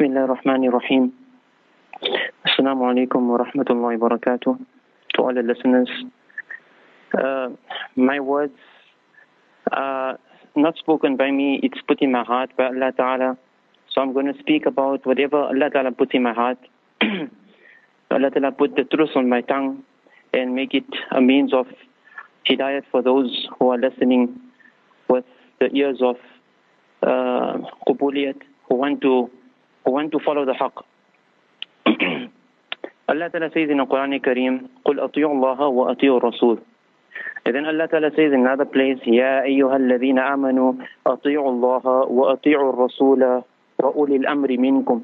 بسم الله الرحمن الرحيم السلام عليكم ورحمة الله وبركاته To all the listeners uh, My words are not spoken by me It's put in my heart by Allah Ta'ala So I'm going to speak about whatever Allah Ta'ala put in my heart Allah Ta'ala put the truth on my tongue and make it a means of hidayat for those who are listening with the ears of uh, who want to who want to follow the haqq. Allah Ta'ala says in the Quran Kareem, قُلْ أَطِيعُوا اللَّهَ وَأَطِيعُوا الرَّسُولِ And then Allah Ta'ala says in another place, يَا أَيُّهَا الَّذِينَ آمَنُوا أَطِيعُوا اللَّهَ وَأَطِيعُوا الرَّسُولَ وَأُولِي الْأَمْرِ مِنْكُمْ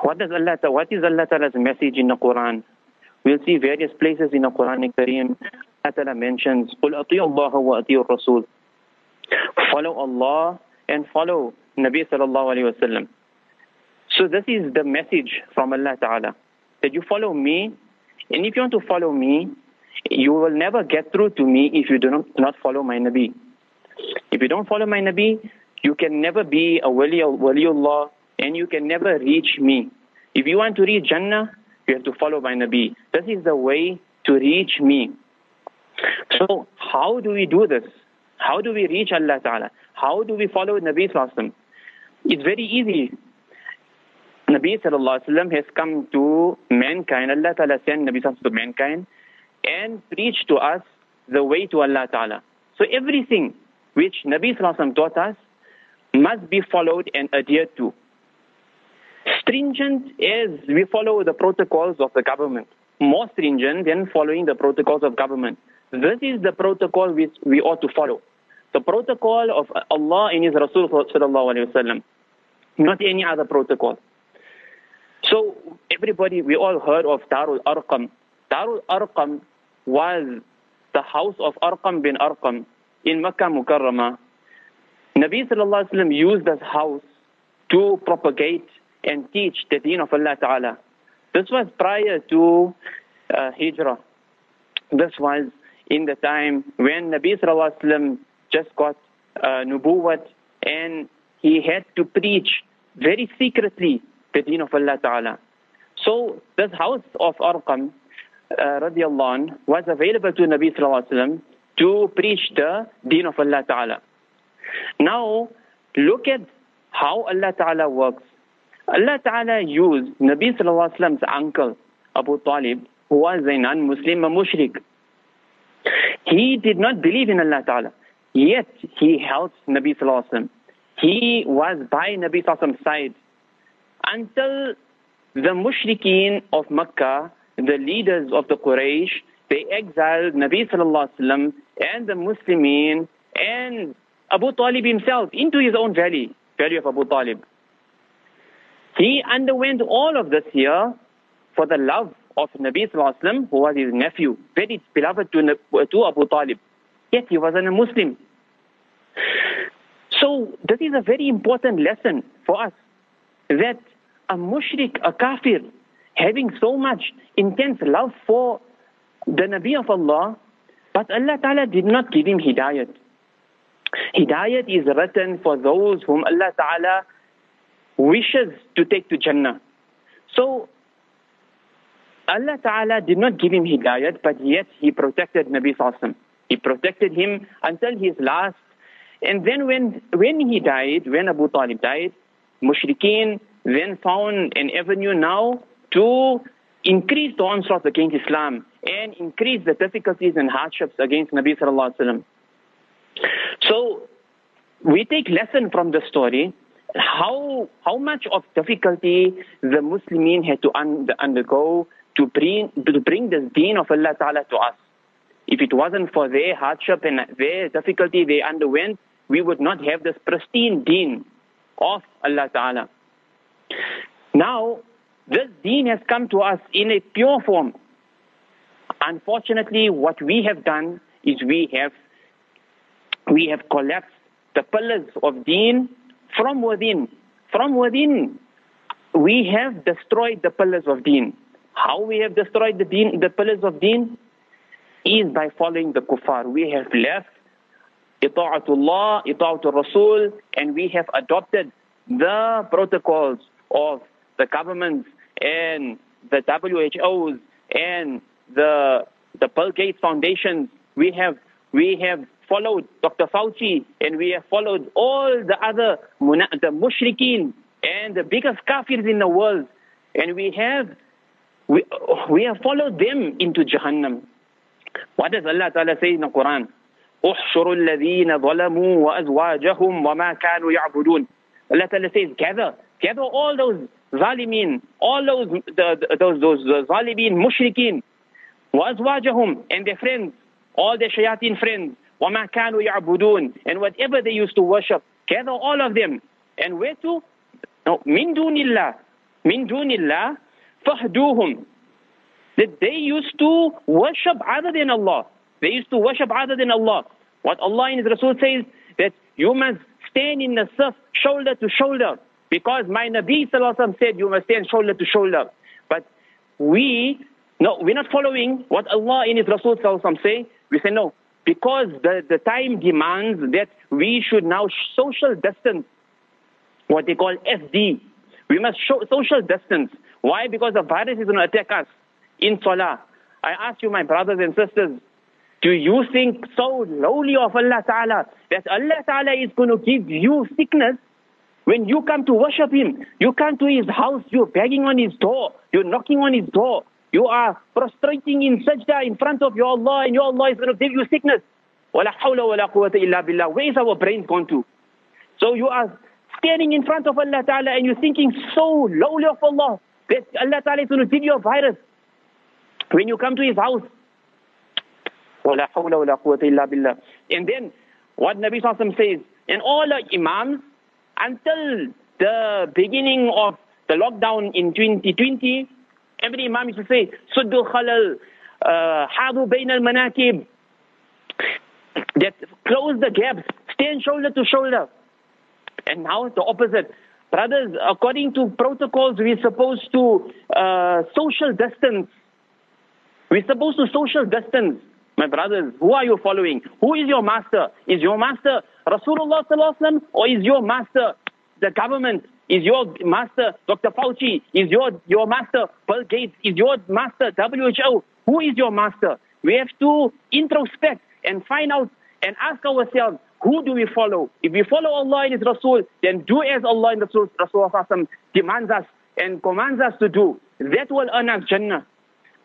What does Allah what is Allah Ta'ala's message in the Quran? We'll see various places in the Quran Kareem. Allah Ta'ala mentions, قُلْ أَطِيعُوا اللَّهَ وَأَطِيعُوا الرَّسُولَ Follow Allah and follow Nabi sallallahu alayhi wasallam. So this is the message from Allah Ta'ala. That you follow me, and if you want to follow me, you will never get through to me if you do not, not follow my Nabi. If you don't follow my Nabi, you can never be a wali, waliullah, and you can never reach me. If you want to reach Jannah, you have to follow my Nabi. This is the way to reach me. So how do we do this? How do we reach Allah Ta'ala? How do we follow Nabi Sallallahu It's very easy. Nabi Sallallahu Alaihi has come to mankind. Allah Ta'ala sent Nabi Sallallahu to mankind and preached to us the way to Allah Ta'ala. So everything which Nabi Sallallahu taught us must be followed and adhered to. Stringent as we follow the protocols of the government. More stringent than following the protocols of government. This is the protocol which we ought to follow. The protocol of Allah in His Rasul sallallahu alaihi wasallam, not any other protocol. So everybody, we all heard of Darul Arqam. Darul Arqam was the house of Arqam bin Arqam in Makkah Mukarramah. Nabi sallallahu alaihi wasallam used this house to propagate and teach the deen of Allah Ta'ala. This was prior to uh, Hijrah. This was in the time when Nabi Sallallahu Alaihi Wasallam just got uh, nubuwat and he had to preach very secretly the deen of Allah Ta'ala. So this house of Arqam uh, radiallahu was available to Nabi Sallallahu Alaihi Wasallam to preach the deen of Allah Ta'ala. Now, look at how Allah Ta'ala works. Allah Ta'ala used Nabi Sallallahu Alaihi Wasallam's uncle, Abu Talib, who was a non-Muslim, a mushrik. He did not believe in Allah Ta'ala. Yet he helped Nabi Sallallahu Alaihi Wasallam. He was by Nabi Sallallahu side until the mushrikeen of Makkah, the leaders of the Quraysh, they exiled Nabi Sallallahu and the Muslimin and Abu Talib himself into his own valley, valley of Abu Talib. He underwent all of this here for the love of Nabi Sallallahu who was his nephew, very beloved to, to Abu Talib. Yet he wasn't a Muslim. So this is a very important lesson for us that a mushrik, a kafir, having so much intense love for the Nabi of Allah, but Allah Ta'ala did not give him hidayat. Hidayat is written for those whom Allah Ta'ala wishes to take to Jannah. So Allah Ta'ala did not give him hidayat, but yet He protected Nabi Sallallahu He protected him until his last. And then when, when he died, when Abu Talib died, Mushrikeen then found an avenue now to increase the onslaught against Islam and increase the difficulties and hardships against Nabi Sallallahu Alaihi Wasallam. So we take lesson from the story how how much of difficulty the Muslimin had to un, undergo to bring to bring this deen of Allah Ta'ala to us. If it wasn't for their hardship and their difficulty they underwent, we would not have this pristine deen of Allah Ta'ala. Now, this deen has come to us in a pure form. Unfortunately, what we have done is we have we have collapsed the pillars of deen from within. From within, we have destroyed the pillars of deen. How we have destroyed the deen, the pillars of deen? Is by following the kuffar. We have left ita'atullah, ita'atul rasul, and we have adopted the protocols of the governments and the WHOs and the the Bill Gates Foundation. We have we have followed Dr. Fauci and we have followed all the other the mushrikeen and the biggest kafirs in the world. And we have we, we have followed them into Jahannam. Ta'ala say in the Quran? احشروا الذين ظلموا وأزواجهم وما كانوا يعبدون Allah Ta'ala says gather gather all those zalimin all those the, those those zalimin mushrikeen وأزواجهم and their friends all their shayateen friends وما كانوا يعبدون and whatever they used to worship gather all of them and where to no من دون الله من دون الله فهدوهم that they used to worship other than Allah. They used to worship other than Allah. What Allah in His Rasul says that you must stand in the saff shoulder to shoulder. Because my Nabi Sallallahu said you must stand shoulder to shoulder. But we no we're not following what Allah in His Rasul Sallallahu say. We say no. Because the, the time demands that we should now social distance, what they call SD. We must show social distance. Why? Because the virus is going to attack us in salah. I ask you, my brothers and sisters, do you think so lowly of Allah Ta'ala that Allah Ta'ala is going to give you sickness when you come to worship Him? You come to His house, you're begging on His door, you're knocking on His door, you are prostrating in sajda in front of your Allah, and your Allah is going to give you sickness. Quwwata illa billah. Where is our brain gone to? So you are standing in front of Allah Ta'ala and you're thinking so lowly of Allah that Allah Ta'ala is going to give you a virus. When you come to His house, وَلَا حَوْلَ وَلَا قُوَّةَ إِلَّا بِاللَّهِ And then what Nabi Sallallahu says, and all the imams, until the beginning of the lockdown in 2020, Every Imam used to say, Suddu khalal, uh, hadu bain al manakib. That close the gaps, stand shoulder to shoulder. And now the opposite. Brothers, according to protocols, we're supposed to uh, social distance. we're supposed to social distance. My brothers, who are you following? Who is your master? Is your master Rasulullah or is your master the government? Is your master Dr. Fauci? Is your, your master Bill Gates? Is your master WHO? Who is your master? We have to introspect and find out and ask ourselves, who do we follow? If we follow Allah and His Rasul, then do as Allah and Rasul, Rasul demands us and commands us to do. That will earn us Jannah.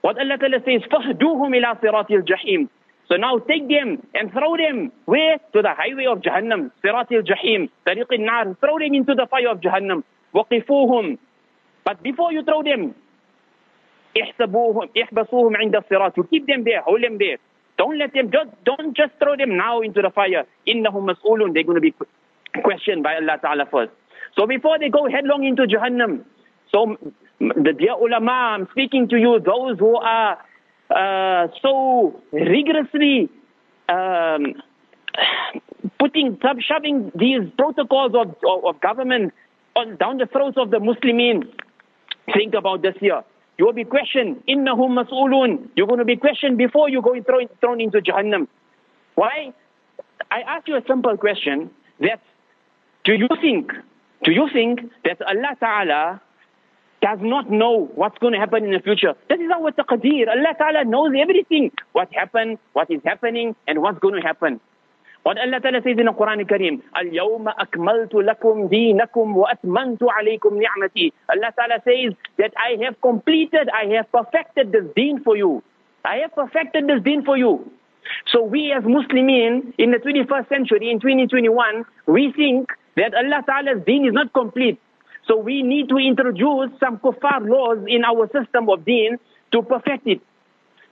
What Allah says, فَهْدُوهُمْ إِلَىٰ صِرَاطِ الْجَحِيمِ so now take them and throw them where? To the highway of Jahannam, Sirat al-Jahim, Tariq al-Nar. Throw them into the fire of Jahannam. وَقِفُوهُم But before you throw them, احسبوهم احبسوهم عند الصراط. You keep them there, hold them there. Don't let them, just, don't just throw them now into the fire. إِنَّهُمْ مَسْئُولٌ They're going to be questioned by Allah Ta'ala first. So before they go headlong into Jahannam, so the dear ulama, I'm speaking to you, those who are uh, so rigorously um, putting, shoving these protocols of, of, of government on, down the throats of the Muslimin. Think about this here. You will be questioned. Innahum mas'ulun. You're going to be questioned before you go thrown, thrown into Jahannam. Why? I ask you a simple question. That do you think? Do you think that Allah Taala does not know what's going to happen in the future. This is our taqdeer. Allah Ta'ala knows everything. What happened, what is happening, and what's going to happen. What Allah Ta'ala says in the Quran Kareem, Al-Yawm akmaltu lakum deenakum wa atmantu alaykum ni'mati. Allah Ta'ala says that I have completed, I have perfected this deen for you. I have perfected this deen for you. So we as Muslimin in the 21st century, in 2021, we think that Allah Ta'ala's deen is not complete. So we need to introduce some kuffar laws in our system of deen to perfect it.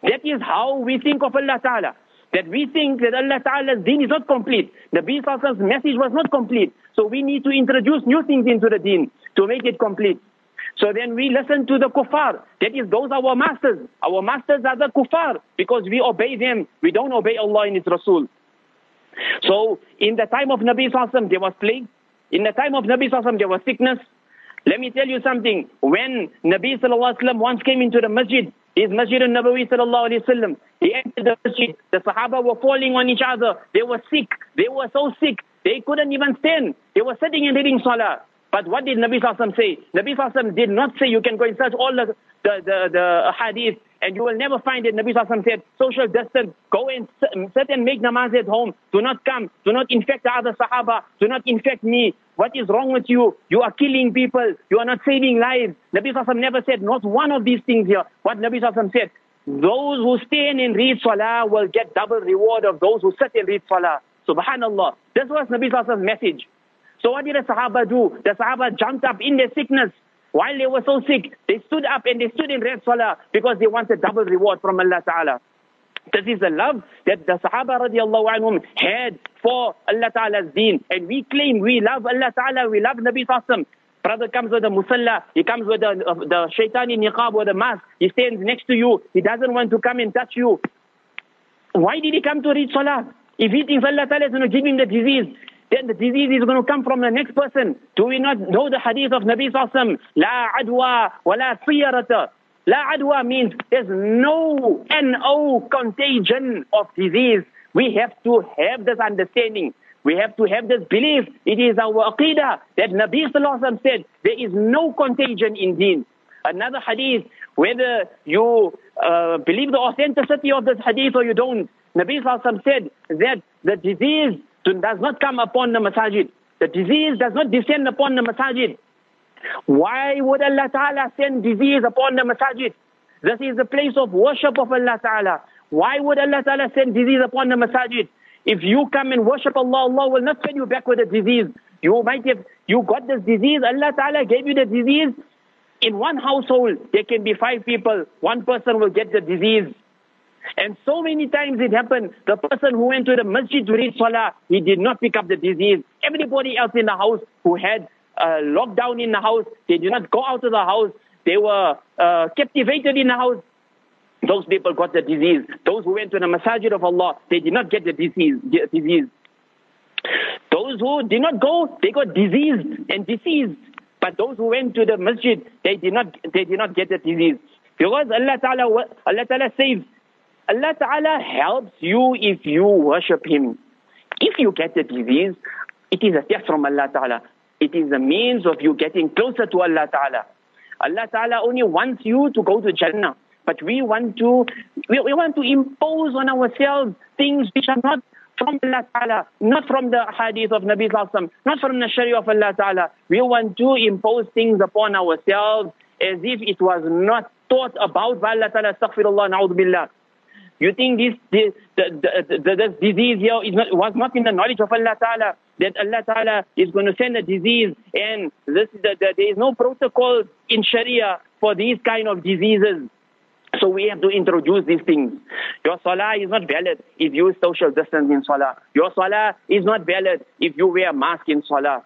That is how we think of Allah Ta'ala. That we think that Allah Ta'ala's deen is not complete. The Prophet's message was not complete. So we need to introduce new things into the deen to make it complete. So then we listen to the kuffar. That is, those are our masters. Our masters are the kuffar because we obey them. We don't obey Allah and His Rasul. So in the time of Nabi Sallallahu there was plague. In the time of Nabi Sallallahu there was sickness. Let me tell you something. When Nabi sallallahu once came into the masjid, his masjid al-Nabawi sallallahu wasallam, he entered the masjid. The Sahaba were falling on each other. They were sick. They were so sick. They couldn't even stand. They were sitting and reading salah. But what did Nabi Sallallahu say? Nabi Sallallahu did not say you can go and search all the, the, the, the hadith and you will never find it. Nabi Sallallahu said, social distance, go and sit and make namaz at home. Do not come. Do not infect the other Sahaba. Do not infect me. What is wrong with you? You are killing people. You are not saving lives. Nabi Sallallahu never said not one of these things here. What Nabi Sallallahu said, those who stand and read salah will get double reward of those who sit and read salah. Subhanallah. This was Nabi Sallah's message. So what did the Sahaba do? The Sahaba jumped up in their sickness. While they were so sick, they stood up and they stood in read salah because they wanted double reward from Allah Ta'ala. This is the love that the Sahaba radiallahu anhum had for Allah Ta'ala's deen. And we claim we love Allah Ta'ala, we love Nabi Sallallahu Brother comes with a musalla, he comes with the, uh, the shaitani niqab or the mask, he stands next to you, he doesn't want to come and touch you. Why did he come to read salah? If he thinks Allah Ta'ala is going to give him the disease, then the disease is going to come from the next person. Do we not know the hadith of Nabi Sallallahu La adwa wa la. La adwa means there's no no contagion of disease. We have to have this understanding. We have to have this belief. It is our aqidah that Nabi Sallallahu said there is no contagion in deen. Another hadith, whether you uh, believe the authenticity of this hadith or you don't, Nabi Sallallahu said that the disease does not come upon the masajid. The disease does not descend upon the masajid. Why would Allah Ta'ala send disease upon the masajid? This is the place of worship of Allah Ta'ala. Why would Allah Ta'ala send disease upon the masajid? If you come and worship Allah, Allah will not send you back with a disease. You might have, you got this disease, Allah Ta'ala gave you the disease. In one household, there can be five people. One person will get the disease. And so many times it happened, the person who went to the masjid to read salah, he did not pick up the disease. Everybody else in the house who had uh, lockdown in the house, they did not go out of the house. They were uh, captivated in the house. Those people got the disease. Those who went to the masajid of Allah, they did not get the disease. disease. Those who did not go, they got diseased and diseased. But those who went to the masjid, they did not, they did not get the disease. Because Allah Ta'ala, Allah Ta'ala saves. Allah Ta'ala helps you if you worship Him. If you get the disease, it is a test from Allah Ta'ala. It is a means of you getting closer to Allah Ta'ala. Allah Ta'ala only wants you to go to Jannah. But we want to, we, we want to impose on ourselves things which are not from Allah Ta'ala, not from the hadith of Nabi Sallallahu not from the Sharia of Allah Ta'ala. We want to impose things upon ourselves as if it was not thought about by Allah Ta'ala. Astaghfirullah, na'udhu billah. You think this, this, the, the, the, this disease here is not, was not in the knowledge of Allah Ta'ala, that Allah Ta'ala is going to send a disease and this, the, the, there is no protocol in Sharia for these kind of diseases. So we have to introduce these things. Your salah is not valid if you social distance in salah. Your salah is not valid if you wear mask in salah.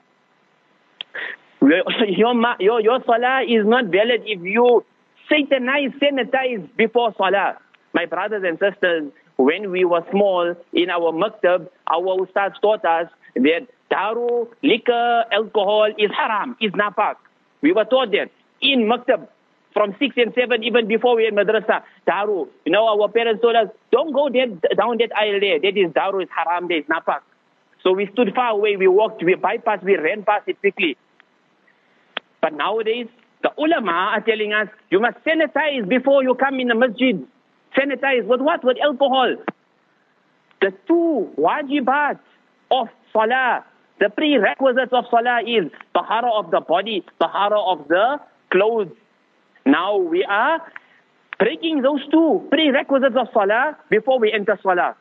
Your, your, your salah is not valid if you satanize, sanitize before salah. My brothers and sisters, when we were small in our maktab, our ustads taught us that daru, liquor, alcohol is haram, is napak. We were taught that in maktab from six and seven, even before we had madrasa, daru. You know, our parents told us, don't go there, down that aisle there. That is daru, is haram, there is napak. So we stood far away, we walked, we bypassed, we ran past it quickly. But nowadays, the ulama are telling us, you must sanitize before you come in the masjid sanitize with what? With alcohol. The two wajibat of salah, the prerequisites of salah is tahara of the body, tahara of the clothes. Now we are breaking those two prerequisites of salah before we enter salah.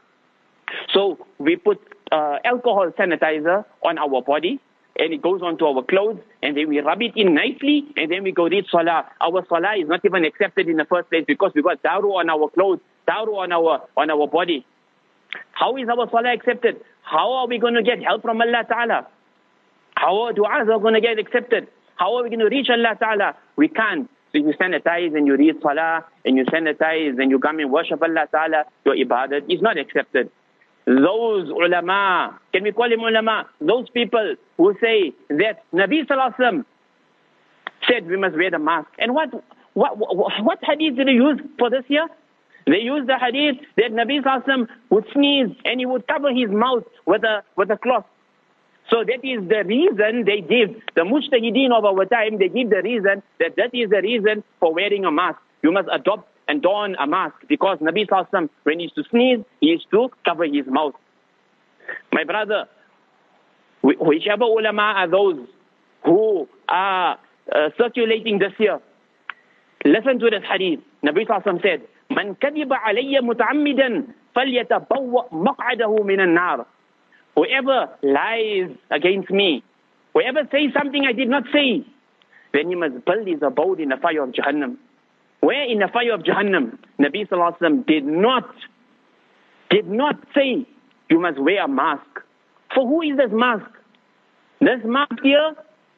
So we put uh, alcohol sanitizer on our body and it goes onto our clothes, and then we rub it in nicely, and then we go read salah. Our salah is not even accepted in the first place because we got daru on our clothes, daru on our on our body. How is our salah accepted? How are we going to get help from Allah Ta'ala? How are du'as are going to get accepted? How are we going to reach Allah Ta'ala? We can't. So you sanitize and you read salah and you sanitize and you come and worship Allah Ta'ala, your ibadat is not accepted those ulama, can we call him ulama? Those people who say that Nabi Sallallahu said we must wear the mask. And what, what, what hadith did they use for this year? They used the hadith that Nabi Sallallahu would sneeze and he would cover his mouth with a, with a cloth. So that is the reason they give. The mujtahideen of our time, they give the reason that that is the reason for wearing a mask. You must adopt and don a mask because Nabi Sallallahu when he used to sneeze, he used to cover his mouth. My brother, whichever ulama are those who are uh, circulating this year, listen to this hadith. Nabi Sallallahu said, من كذب علي متعمدا فليتبوأ مقعده من النار Whoever lies against me, whoever says something I did not say, then he must build his abode in the fire of Jahannam. Where in the fire of Jahannam, Nabi Sallallahu Alaihi Wasallam did not, did not say, you must wear a mask. For who is this mask? This mask here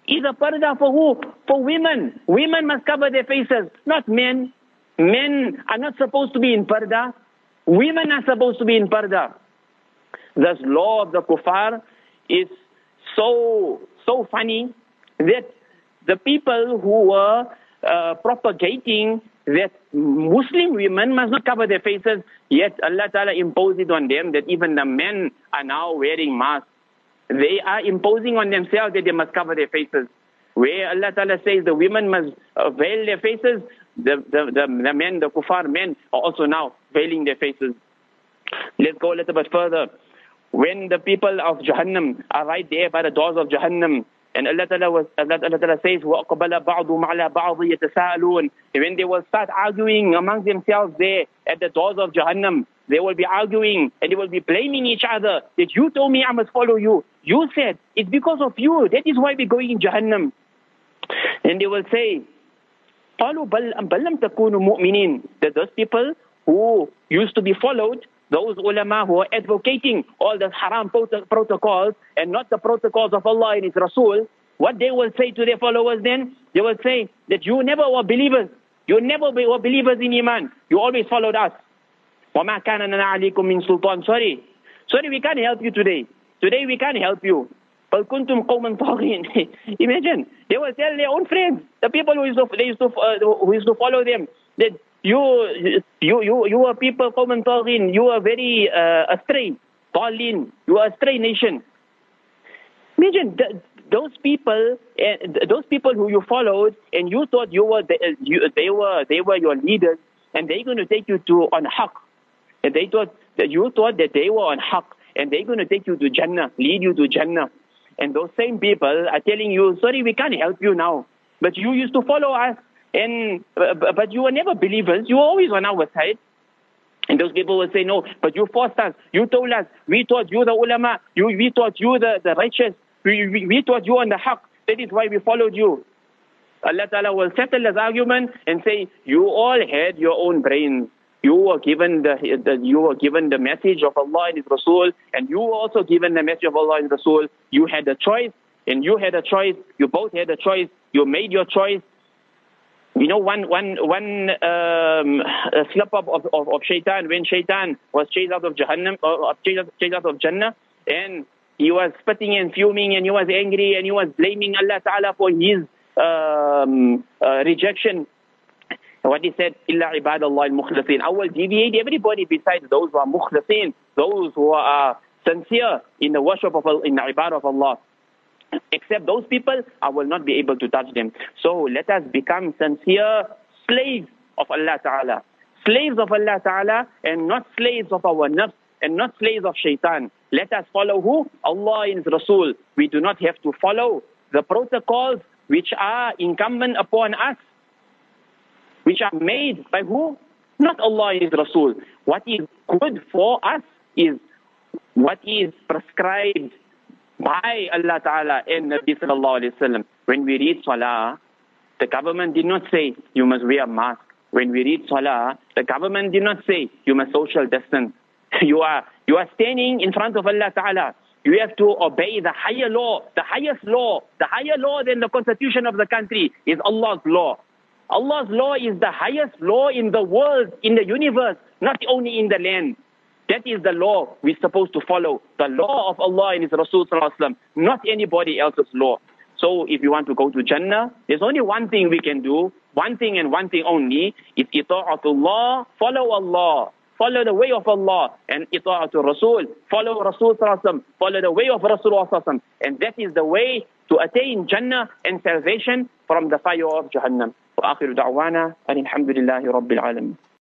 is a parda for who? For women. Women must cover their faces, not men. Men are not supposed to be in parda. Women are supposed to be in parda. This law of the kuffar is so, so funny that the people who were uh, propagating that Muslim women must not cover their faces, yet Allah Ta'ala imposed it on them that even the men are now wearing masks. They are imposing on themselves that they must cover their faces. Where Allah Ta'ala says the women must uh, veil their faces, the, the, the, the men, the kuffar men, are also now veiling their faces. Let's go a little bit further. When the people of Jahannam are right there by the doors of Jahannam, and Allah Ta'ala, was, Allah, Allah Ta'ala says, وَأَقْبَلَ بَعْضُهُمْ عَلَى بَعْضِ يَتَسَاءَلُونَ When they will start arguing among themselves there at the doors of Jahannam, they will be arguing and they will be blaming each other that you told me I must follow you. You said, it's because of you. That is why we're going in Jahannam. And they will say, قالوا بل, بل لم تكونوا مؤمنين that those people who used to be followed those ulama who are advocating all the haram protocols and not the protocols of Allah and His Rasul, what they will say to their followers then? They will say that you never were believers. You never were believers in Iman. You always followed us. وَمَا كَانَ عَلَيْكُم مِّن سُلْطَانٍ Sorry. Sorry, we can't help you today. Today we can't help you. بل كنتم قوما طاغين. Imagine, they will tell their own friends, the people who used to, they used to, uh, who used to follow them, that you, you, you, you are people, common Taghin, you are very uh, astray. Talin, you are astray nation. Imagine those people, uh, those people who you followed, and you thought you were, the, uh, you, they were, they were your leaders, and they're going to take you to on haq. And they thought that you thought that they were on haq, and they're going to take you to Jannah, lead you to Jannah. And those same people are telling you, sorry, we can't help you now. But you used to follow us. And uh, but you were never believers. You were always on our side. And those people will say, no, but you forced us. You told us. We taught you the ulama. You, we taught you the, the righteous. We, we, we taught you on the haq. That is why we followed you. Allah Ta'ala will settle this argument and say, you all had your own brains. You were given the, the, you were given the message of Allah and His Rasul, and you were also given the message of Allah and Rasul. You had a choice, and you had a choice. You both had a choice. You made your choice, you know, one, one, one um, slip up of, of, of shaitan, when shaitan was chased out of Jahannam, uh, chased, chased out of Jannah, and he was spitting and fuming and he was angry and he was blaming Allah Ta'ala for his um, uh, rejection. What he said, إِلَّا عِبَادَ اللَّهِ الْمُخْلَصِينَ I will deviate everybody besides those who are mukhlasin, those who are sincere in the worship of Allah, in the ibadah of Allah. Except those people, I will not be able to touch them. So let us become sincere slaves of Allah Ta'ala. Slaves of Allah Ta'ala and not slaves of our nafs and not slaves of shaitan. Let us follow who? Allah His Rasul. We do not have to follow the protocols which are incumbent upon us, which are made by who? Not Allah His Rasul. What is good for us is what is prescribed by Allah Ta'ala and Nabi Sallallahu Alaihi Wasallam. When we read Salah, the government did not say you must wear a mask. When we read Salah, the government did not say you must social distance. You are, you are standing in front of Allah Ta'ala. You have to obey the higher law, the highest law, the higher law than the constitution of the country is Allah's law. Allah's law is the highest law in the world, in the universe, not only in the land. That is the law we're supposed to follow. The law of Allah and His Rasul not anybody else's law. So if you want to go to Jannah, there's only one thing we can do, one thing and one thing only, is ita'atullah, follow Allah. follow the way of Allah and ita'atul Rasul, follow Rasul follow the way of Rasulullah and that is the way to attain Jannah and salvation from the fire of Jahannam. وآخر دعوانا أن الحمد لله رب العالمين